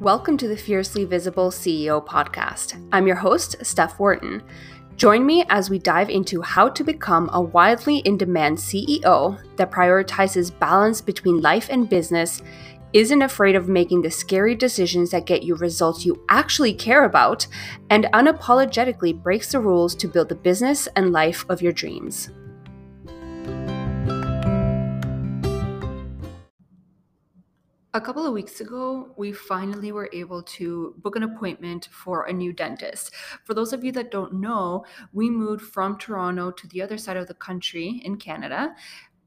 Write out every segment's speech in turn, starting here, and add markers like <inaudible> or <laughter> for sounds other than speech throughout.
Welcome to the Fiercely Visible CEO podcast. I'm your host, Steph Wharton. Join me as we dive into how to become a widely in demand CEO that prioritizes balance between life and business, isn't afraid of making the scary decisions that get you results you actually care about, and unapologetically breaks the rules to build the business and life of your dreams. A couple of weeks ago, we finally were able to book an appointment for a new dentist. For those of you that don't know, we moved from Toronto to the other side of the country in Canada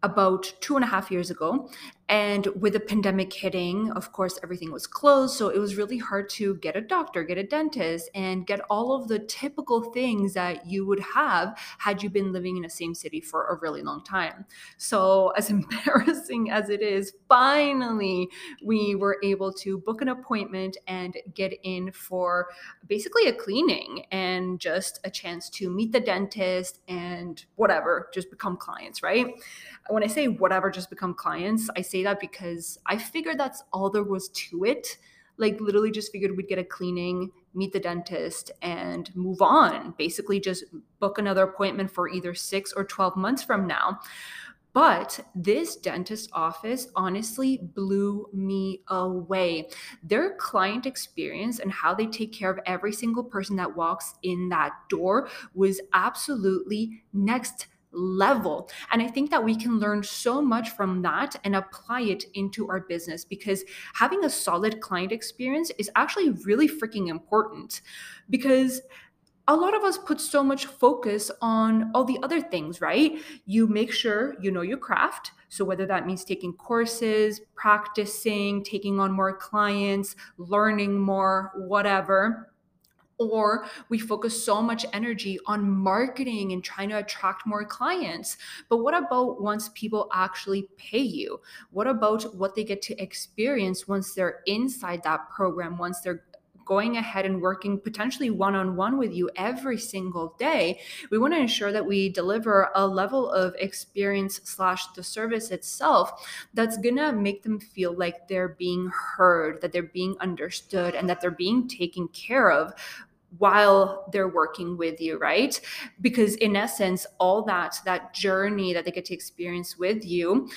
about two and a half years ago. And with the pandemic hitting, of course, everything was closed. So it was really hard to get a doctor, get a dentist, and get all of the typical things that you would have had you been living in the same city for a really long time. So, <laughs> as embarrassing as it is, finally we were able to book an appointment and get in for basically a cleaning and just a chance to meet the dentist and whatever, just become clients, right? When I say whatever, just become clients, I say because I figured that's all there was to it. Like, literally, just figured we'd get a cleaning, meet the dentist, and move on. Basically, just book another appointment for either six or 12 months from now. But this dentist office honestly blew me away. Their client experience and how they take care of every single person that walks in that door was absolutely next level. And I think that we can learn so much from that and apply it into our business because having a solid client experience is actually really freaking important because a lot of us put so much focus on all the other things, right? You make sure you know your craft. So, whether that means taking courses, practicing, taking on more clients, learning more, whatever or we focus so much energy on marketing and trying to attract more clients. But what about once people actually pay you? What about what they get to experience once they're inside that program, once they're going ahead and working potentially one on one with you every single day, we want to ensure that we deliver a level of experience slash the service itself that's going to make them feel like they're being heard, that they're being understood, and that they're being taken care of while they're working with you right? Because in essence all that that journey that they get to experience with you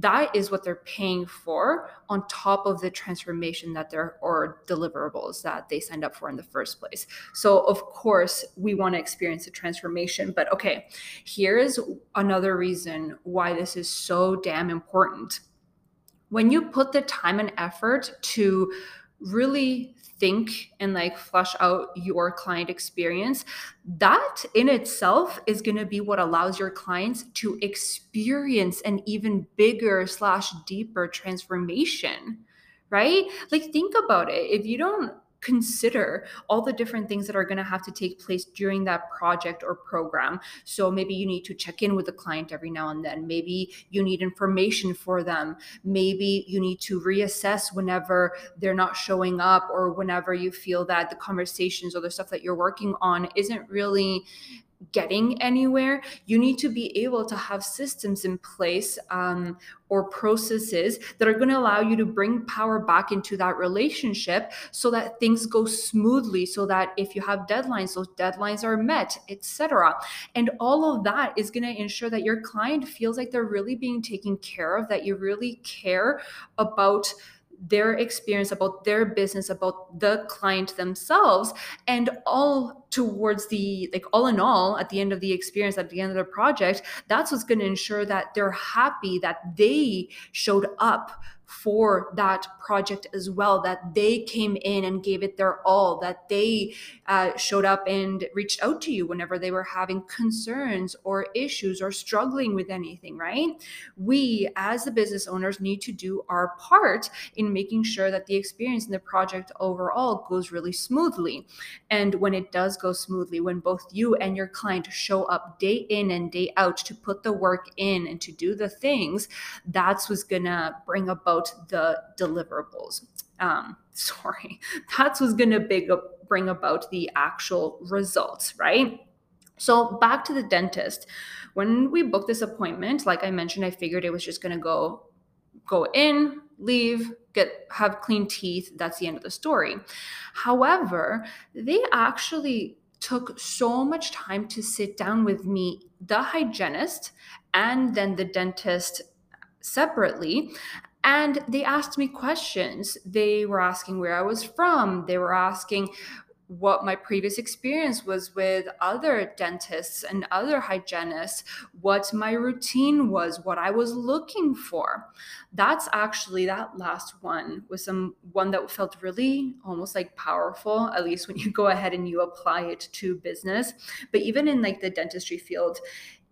that is what they're paying for on top of the transformation that they're or deliverables that they signed up for in the first place. So of course we want to experience a transformation, but okay, here is another reason why this is so damn important. When you put the time and effort to really think and like flush out your client experience, that in itself is going to be what allows your clients to experience an even bigger slash deeper transformation right? Like think about it. If you don't consider all the different things that are going to have to take place during that project or program. So maybe you need to check in with the client every now and then. Maybe you need information for them. Maybe you need to reassess whenever they're not showing up or whenever you feel that the conversations or the stuff that you're working on isn't really getting anywhere, you need to be able to have systems in place um, or processes that are going to allow you to bring power back into that relationship so that things go smoothly so that if you have deadlines those deadlines are met etc and all of that is going to ensure that your client feels like they're really being taken care of that you really care about their experience, about their business, about the client themselves, and all towards the like all in all at the end of the experience at the end of the project that's what's going to ensure that they're happy that they showed up for that project as well that they came in and gave it their all that they uh, showed up and reached out to you whenever they were having concerns or issues or struggling with anything right? We as the business owners need to do our part in making sure that the experience in the project overall goes really smoothly. And when it does go smoothly when both you and your client show up day in and day out to put the work in and to do the things that's what's gonna bring about the deliverables. Um, <laughs> sorry, that's what's to big bring about the actual results, right? So back to the dentist. When we booked this appointment, like I mentioned, I figured it was just going to go go in, leave, get have clean teeth, that's the end of the story. However, they actually took so much time to sit down with me, the hygienist, and then the dentist separately. And they asked me questions. They were asking where I was from. They were asking what my previous experience was with other dentists and other hygienists, what my routine was, what I was looking for. That's actually that last one was some one that felt really almost like powerful, at least when you go ahead and you apply it to business. But even in like the dentistry field,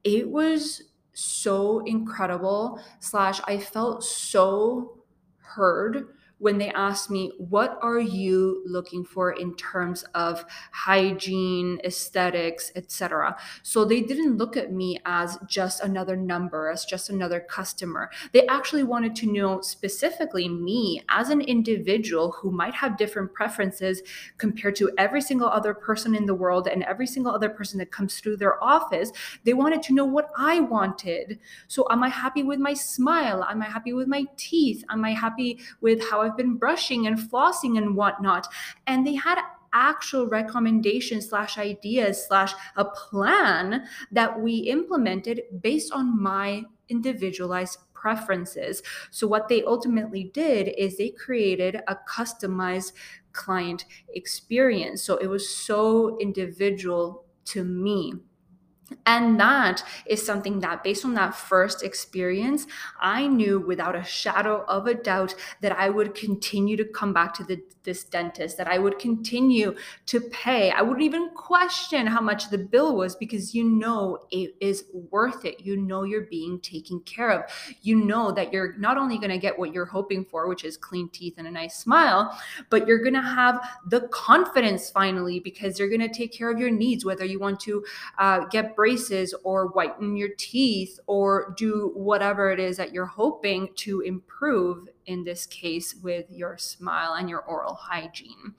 it was so incredible slash i felt so heard when they asked me, What are you looking for in terms of hygiene, aesthetics, etc.? So they didn't look at me as just another number, as just another customer. They actually wanted to know specifically me as an individual who might have different preferences compared to every single other person in the world and every single other person that comes through their office. They wanted to know what I wanted. So, am I happy with my smile? Am I happy with my teeth? Am I happy with how I've been brushing and flossing and whatnot. And they had actual recommendations slash ideas slash a plan that we implemented based on my individualized preferences. So what they ultimately did is they created a customized client experience. So it was so individual to me. And that is something that, based on that first experience, I knew without a shadow of a doubt that I would continue to come back to the, this dentist, that I would continue to pay. I wouldn't even question how much the bill was because you know it is worth it. You know you're being taken care of. You know that you're not only going to get what you're hoping for, which is clean teeth and a nice smile, but you're going to have the confidence finally because you're going to take care of your needs, whether you want to uh, get braces or whiten your teeth or do whatever it is that you're hoping to improve in this case with your smile and your oral hygiene.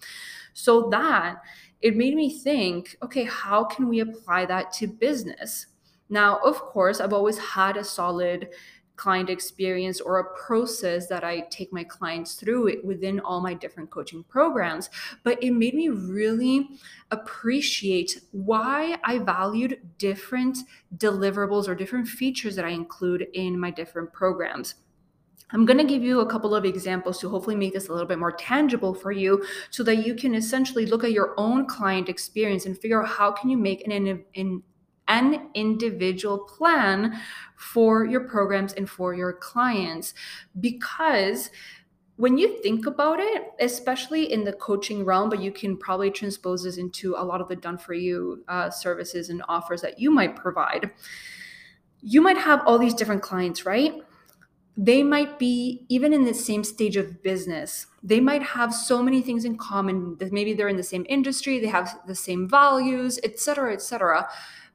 So that it made me think, okay, how can we apply that to business? Now, of course, I've always had a solid client experience or a process that I take my clients through within all my different coaching programs. But it made me really appreciate why I valued different deliverables or different features that I include in my different programs. I'm going to give you a couple of examples to hopefully make this a little bit more tangible for you so that you can essentially look at your own client experience and figure out how can you make an, an an individual plan for your programs and for your clients because when you think about it, especially in the coaching realm, but you can probably transpose this into a lot of the done for you uh, services and offers that you might provide. You might have all these different clients, right? They might be even in the same stage of business. They might have so many things in common maybe they're in the same industry, they have the same values, et cetera, et cetera.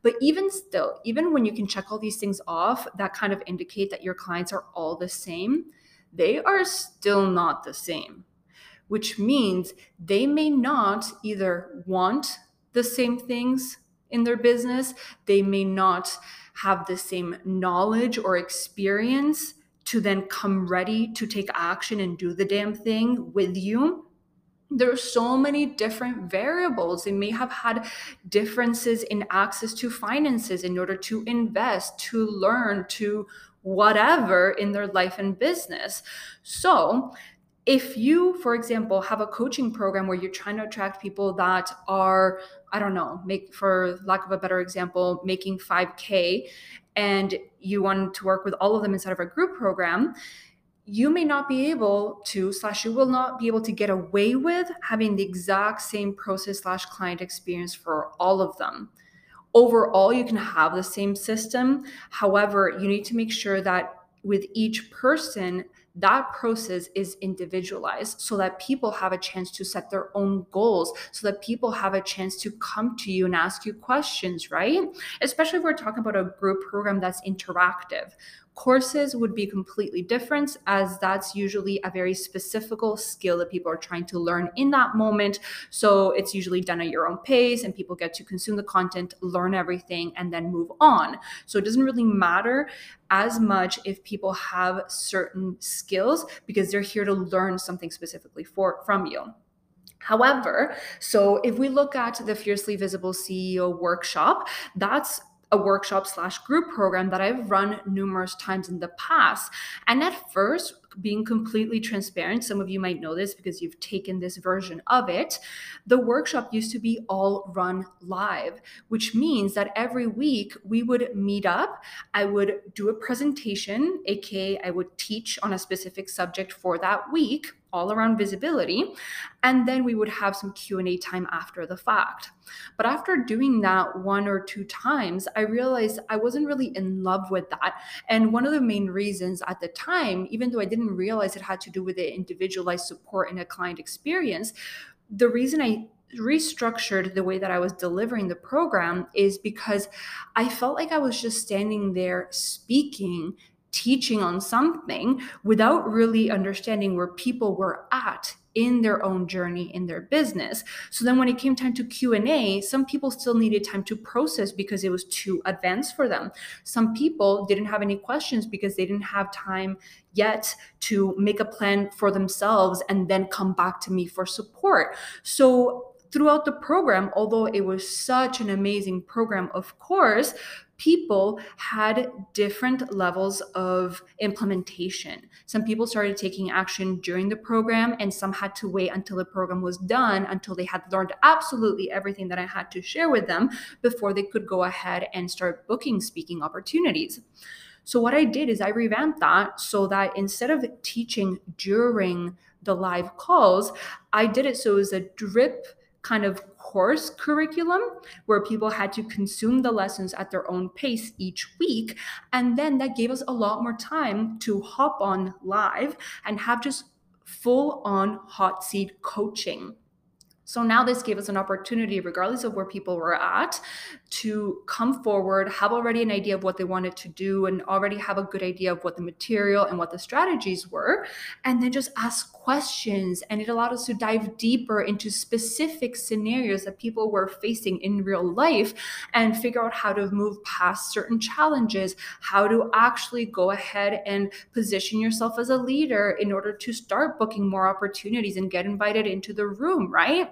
But even still, even when you can check all these things off that kind of indicate that your clients are all the same, they are still not the same, which means they may not either want the same things in their business, they may not have the same knowledge or experience to then come ready to take action and do the damn thing with you there are so many different variables. They may have had differences in access to finances in order to invest, to learn, to whatever in their life and business. So, if you, for example, have a coaching program where you're trying to attract people that are, I don't know, make for lack of a better example, making 5K, and you want to work with all of them inside of a group program, you may not be able to slash you will not be able to get away with having the exact same process slash client experience for all of them. Overall you can have the same system. However you need to make sure that with each person that process is individualized so that people have a chance to set their own goals so that people have a chance to come to you and ask you questions right? Especially if we're talking about a group program that's interactive Courses would be completely different, as that's usually a very specific skill that people are trying to learn in that moment. So it's usually done at your own pace, and people get to consume the content, learn everything, and then move on. So it doesn't really matter as much if people have certain skills because they're here to learn something specifically for from you. However, so if we look at the Fiercely Visible CEO workshop, that's a workshop slash group program that I've run numerous times in the past. And at first, being completely transparent, some of you might know this because you've taken this version of it. The workshop used to be all run live, which means that every week we would meet up. I would do a presentation, aka I would teach on a specific subject for that week all around visibility and then we would have some q&a time after the fact but after doing that one or two times i realized i wasn't really in love with that and one of the main reasons at the time even though i didn't realize it had to do with the individualized support in a client experience. The reason I restructured the way that I was delivering the program is because I felt like I was just standing there speaking teaching on something without really understanding where people were at in their own journey in their business. So then when it came time to q&a some people still needed time to process because it was too advanced for them. Some people didn't have any questions because they didn't have time yet to make a plan for themselves and then come back to me for support. So throughout the program, although it was such an amazing program, of course, people had different levels of implementation. Some people started taking action during the program, and some had to wait until the program was done, until they had learned absolutely everything that I had to share with them before they could go ahead and start booking speaking opportunities. So, what I did is I revamped that so that instead of teaching during the live calls, I did it so it was a drip kind of course curriculum where people had to consume the lessons at their own pace each week. And then that gave us a lot more time to hop on live and have just full on hot seat coaching. So now this gave us an opportunity, regardless of where people were at, to come forward, have already an idea of what they wanted to do, and already have a good idea of what the material and what the strategies were, and then just ask questions. And it allowed us to dive deeper into specific scenarios that people were facing in real life and figure out how to move past certain challenges, how to actually go ahead and position yourself as a leader in order to start booking more opportunities and get invited into the room, right?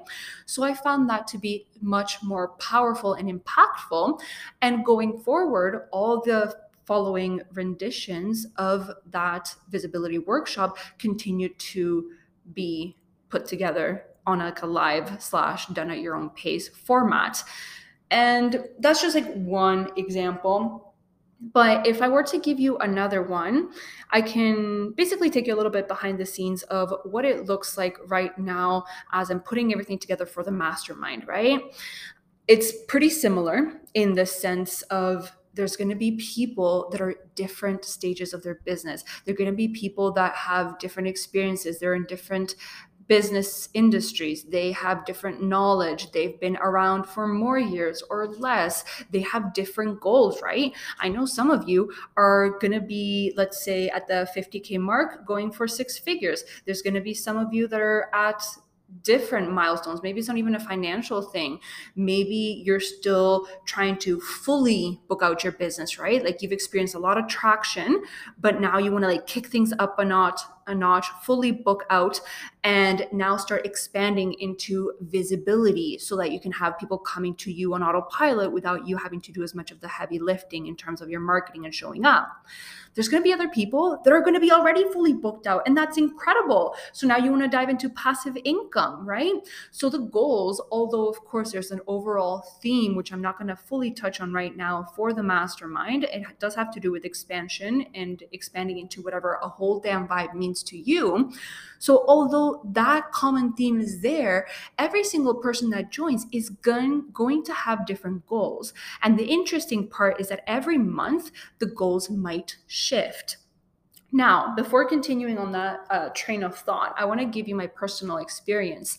So I found that to be much more powerful and impactful. And going forward, all the following renditions of that visibility workshop continued to be put together on like a live slash done at your own pace format. And that's just like one example. But if I were to give you another one, I can basically take you a little bit behind the scenes of what it looks like right now as I'm putting everything together for the mastermind, right? It's pretty similar in the sense of there's going to be people that are different stages of their business. They're going to be people that have different experiences. They're in different business industries. They have different knowledge. They've been around for more years or less. They have different goals, right? I know some of you are going to be, let's say, at the 50K mark going for six figures. There's going to be some of you that are at different milestones. Maybe it's not even a financial thing. Maybe you're still trying to fully book out your business, right? Like you've experienced a lot of traction, but now you want to like kick things up a notch, a notch, fully book out and now start expanding into visibility so that you can have people coming to you on autopilot without you having to do as much of the heavy lifting in terms of your marketing and showing up. There's going to be other people that are going to be already fully booked out, and that's incredible. So now you want to dive into passive income, right? So the goals, although of course there's an overall theme, which I'm not going to fully touch on right now for the mastermind, it does have to do with expansion and expanding into whatever a whole damn vibe means to you. So although that common theme is there, every single person that joins is going, going to have different goals. And the interesting part is that every month the goals might shift Now, before continuing on that uh, train of thought, I want to give you my personal experience.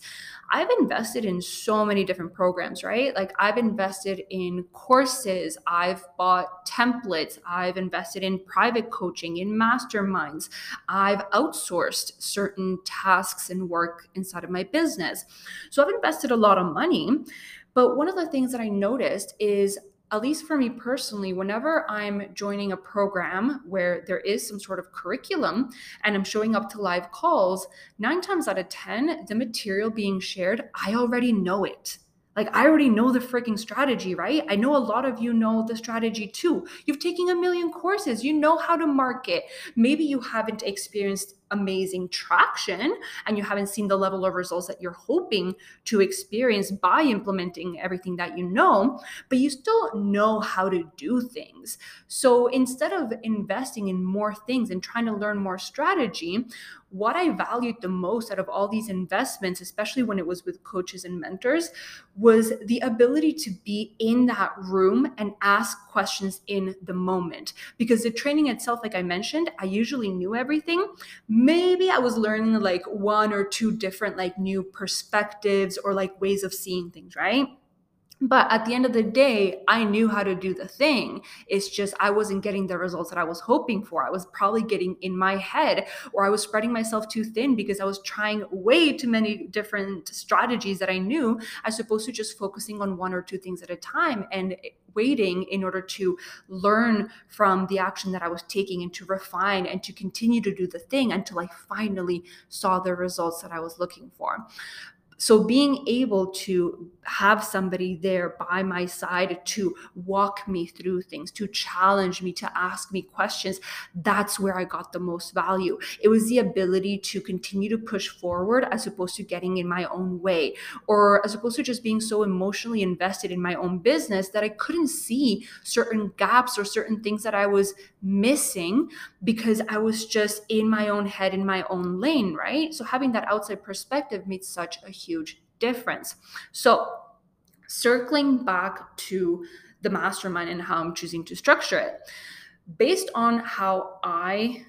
I've invested in so many different programs, right? Like, I've invested in courses, I've bought templates, I've invested in private coaching, in masterminds, I've outsourced certain tasks and work inside of my business. So, I've invested a lot of money. But one of the things that I noticed is at least for me personally, whenever I'm joining a program where there is some sort of curriculum and I'm showing up to live calls, nine times out of 10, the material being shared, I already know it. Like, I already know the freaking strategy, right? I know a lot of you know the strategy too. You've taken a million courses, you know how to market. Maybe you haven't experienced amazing traction and you haven't seen the level of results that you're hoping to experience by implementing everything that you know, but you still know how to do things. So instead of investing in more things and trying to learn more strategy, what I valued the most out of all these investments, especially when it was with coaches and mentors, was the ability to be in that room and ask questions in the moment. Because the training itself, like I mentioned, I usually knew everything maybe I was learning like one or two different like new perspectives or like ways of seeing things, right? But at the end of the day, I knew how to do the thing. It's just I wasn't getting the results that I was hoping for. I was probably getting in my head, or I was spreading myself too thin because I was trying way too many different strategies that I knew, as opposed to just focusing on one or two things at a time and waiting in order to learn from the action that I was taking and to refine and to continue to do the thing until I finally saw the results that I was looking for. So being able to have somebody there by my side to walk me through things, to challenge me, to ask me questions, that's where I got the most value. It was the ability to continue to push forward as opposed to getting in my own way, or as opposed to just being so emotionally invested in my own business that I couldn't see certain gaps or certain things that I was missing because I was just in my own head, in my own lane, right? So having that outside perspective made such a huge difference. So circling back to the mastermind and how I'm choosing to structure it, based on how I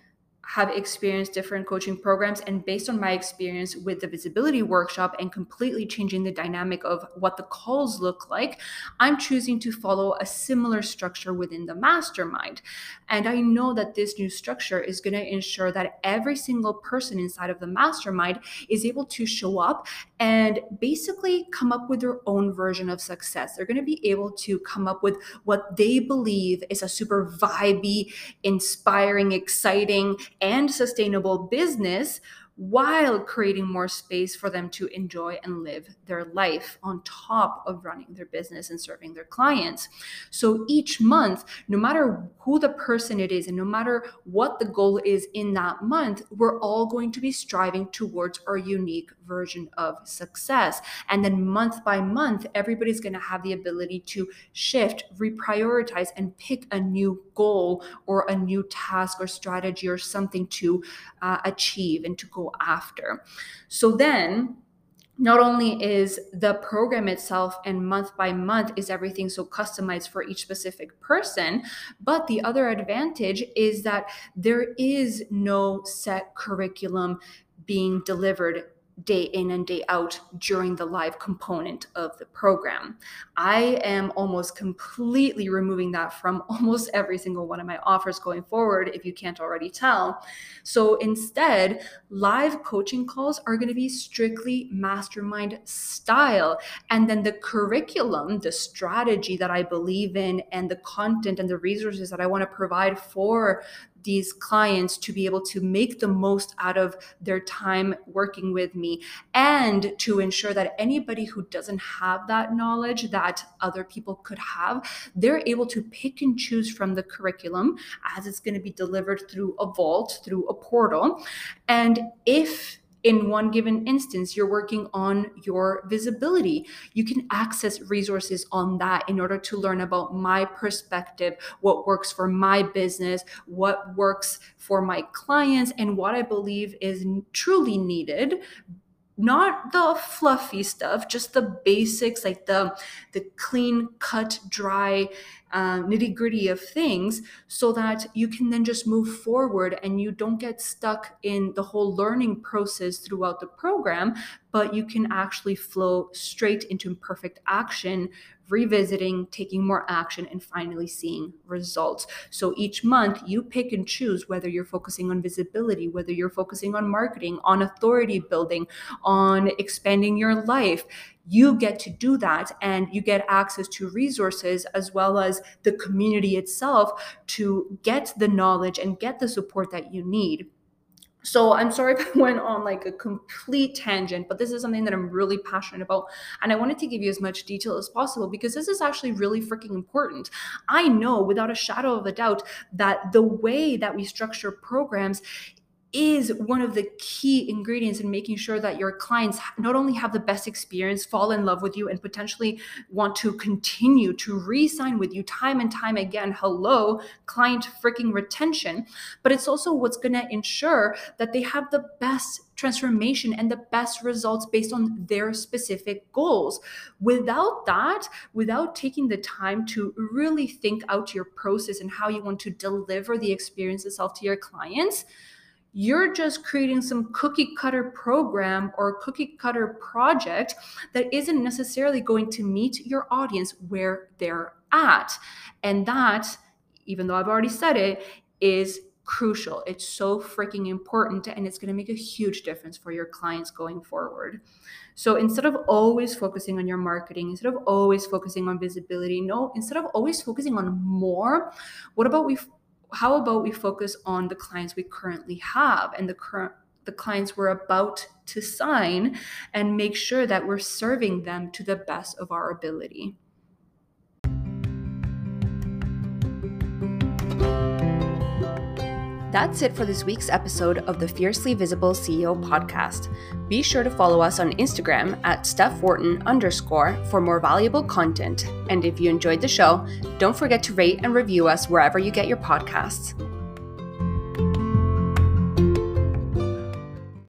have experienced different coaching programs and based on my experience with the visibility workshop and completely changing the dynamic of what the calls look like i'm choosing to follow a similar structure within the mastermind. And i know that this new structure is going to ensure that every single person inside of the mastermind is able to show up and basically come up with their own version of success. They're going to be able to come up with what they believe is a super vibey inspiring exciting and sustainable business while creating more space for them to enjoy and live their life on top of running their business and serving their clients. So each month, no matter who the person it is and no matter what the goal is in that month, we're all going to be striving towards our unique version of success. And then month by month, everybody's going to have the ability to shift, reprioritize, and pick a new goal or a new task or strategy or something to uh, achieve and to go after. So then, not only is the program itself and month by month is everything so customized for each specific person but the other advantage is that there is no set curriculum being delivered day in and day out during the live component of the program. I am almost completely removing that from <laughs> almost every single one of my offers going forward, if you can't already tell. So instead, live coaching calls are going to be strictly mastermind style. And then the curriculum, the strategy that I believe in, and the content and the resources that I want to provide for these clients to be able to make the most out of their time working with me and to ensure that anybody who doesn't have that knowledge that other people could have, they're able to pick and choose from the curriculum as it's going to be delivered through a vault, through a portal. And if in one given instance, you're working on your visibility. You can access resources on that in order to learn about my perspective, what works for my business, what works for my clients, and what I believe is truly needed not the fluffy stuff just the basics like the the clean cut dry uh, nitty gritty of things so that you can then just move forward and you don't get stuck in the whole learning process throughout the program but you can actually flow straight into perfect action revisiting, taking more action, and finally seeing results. So each month, you pick and choose whether you're focusing on visibility, whether you're focusing on marketing, on authority building, on expanding your life. You get to do that, and you get access to resources as well as the community itself to get the knowledge and get the support that you need. So I'm sorry <laughs> if I went on like a complete tangent, but this is something that I'm really passionate about. And I wanted to give you as much detail as possible because this is actually really freaking important. I know without a shadow of a doubt that the way that we structure programs is one of the key ingredients in making sure that your clients not only have the best experience, fall in love with you, and potentially want to continue to re sign with you time and time again. Hello, client freaking retention. But it's also what's going to ensure that they have the best transformation and the best results based on their specific goals. Without that, without taking the time to really think out your process and how you want to deliver the experience itself to your clients, you're just creating some cookie cutter program or cookie cutter project that isn't necessarily going to meet your audience where they're at. And that, even though I've already said it, is crucial. It's so freaking important and it's going to make a huge difference for your clients going forward. So instead of always focusing on your marketing, instead of always focusing on visibility, no, instead of always focusing on more, what about we how about we focus on the clients we currently have and the current the clients we're about to sign and make sure that we're serving them to the best of our ability. That's it for this week's episode of the Fiercely Visible CEO podcast. Be sure to follow us on Instagram at Steph Wharton underscore for more valuable content. And if you enjoyed the show, don't forget to rate and review us wherever you get your podcasts.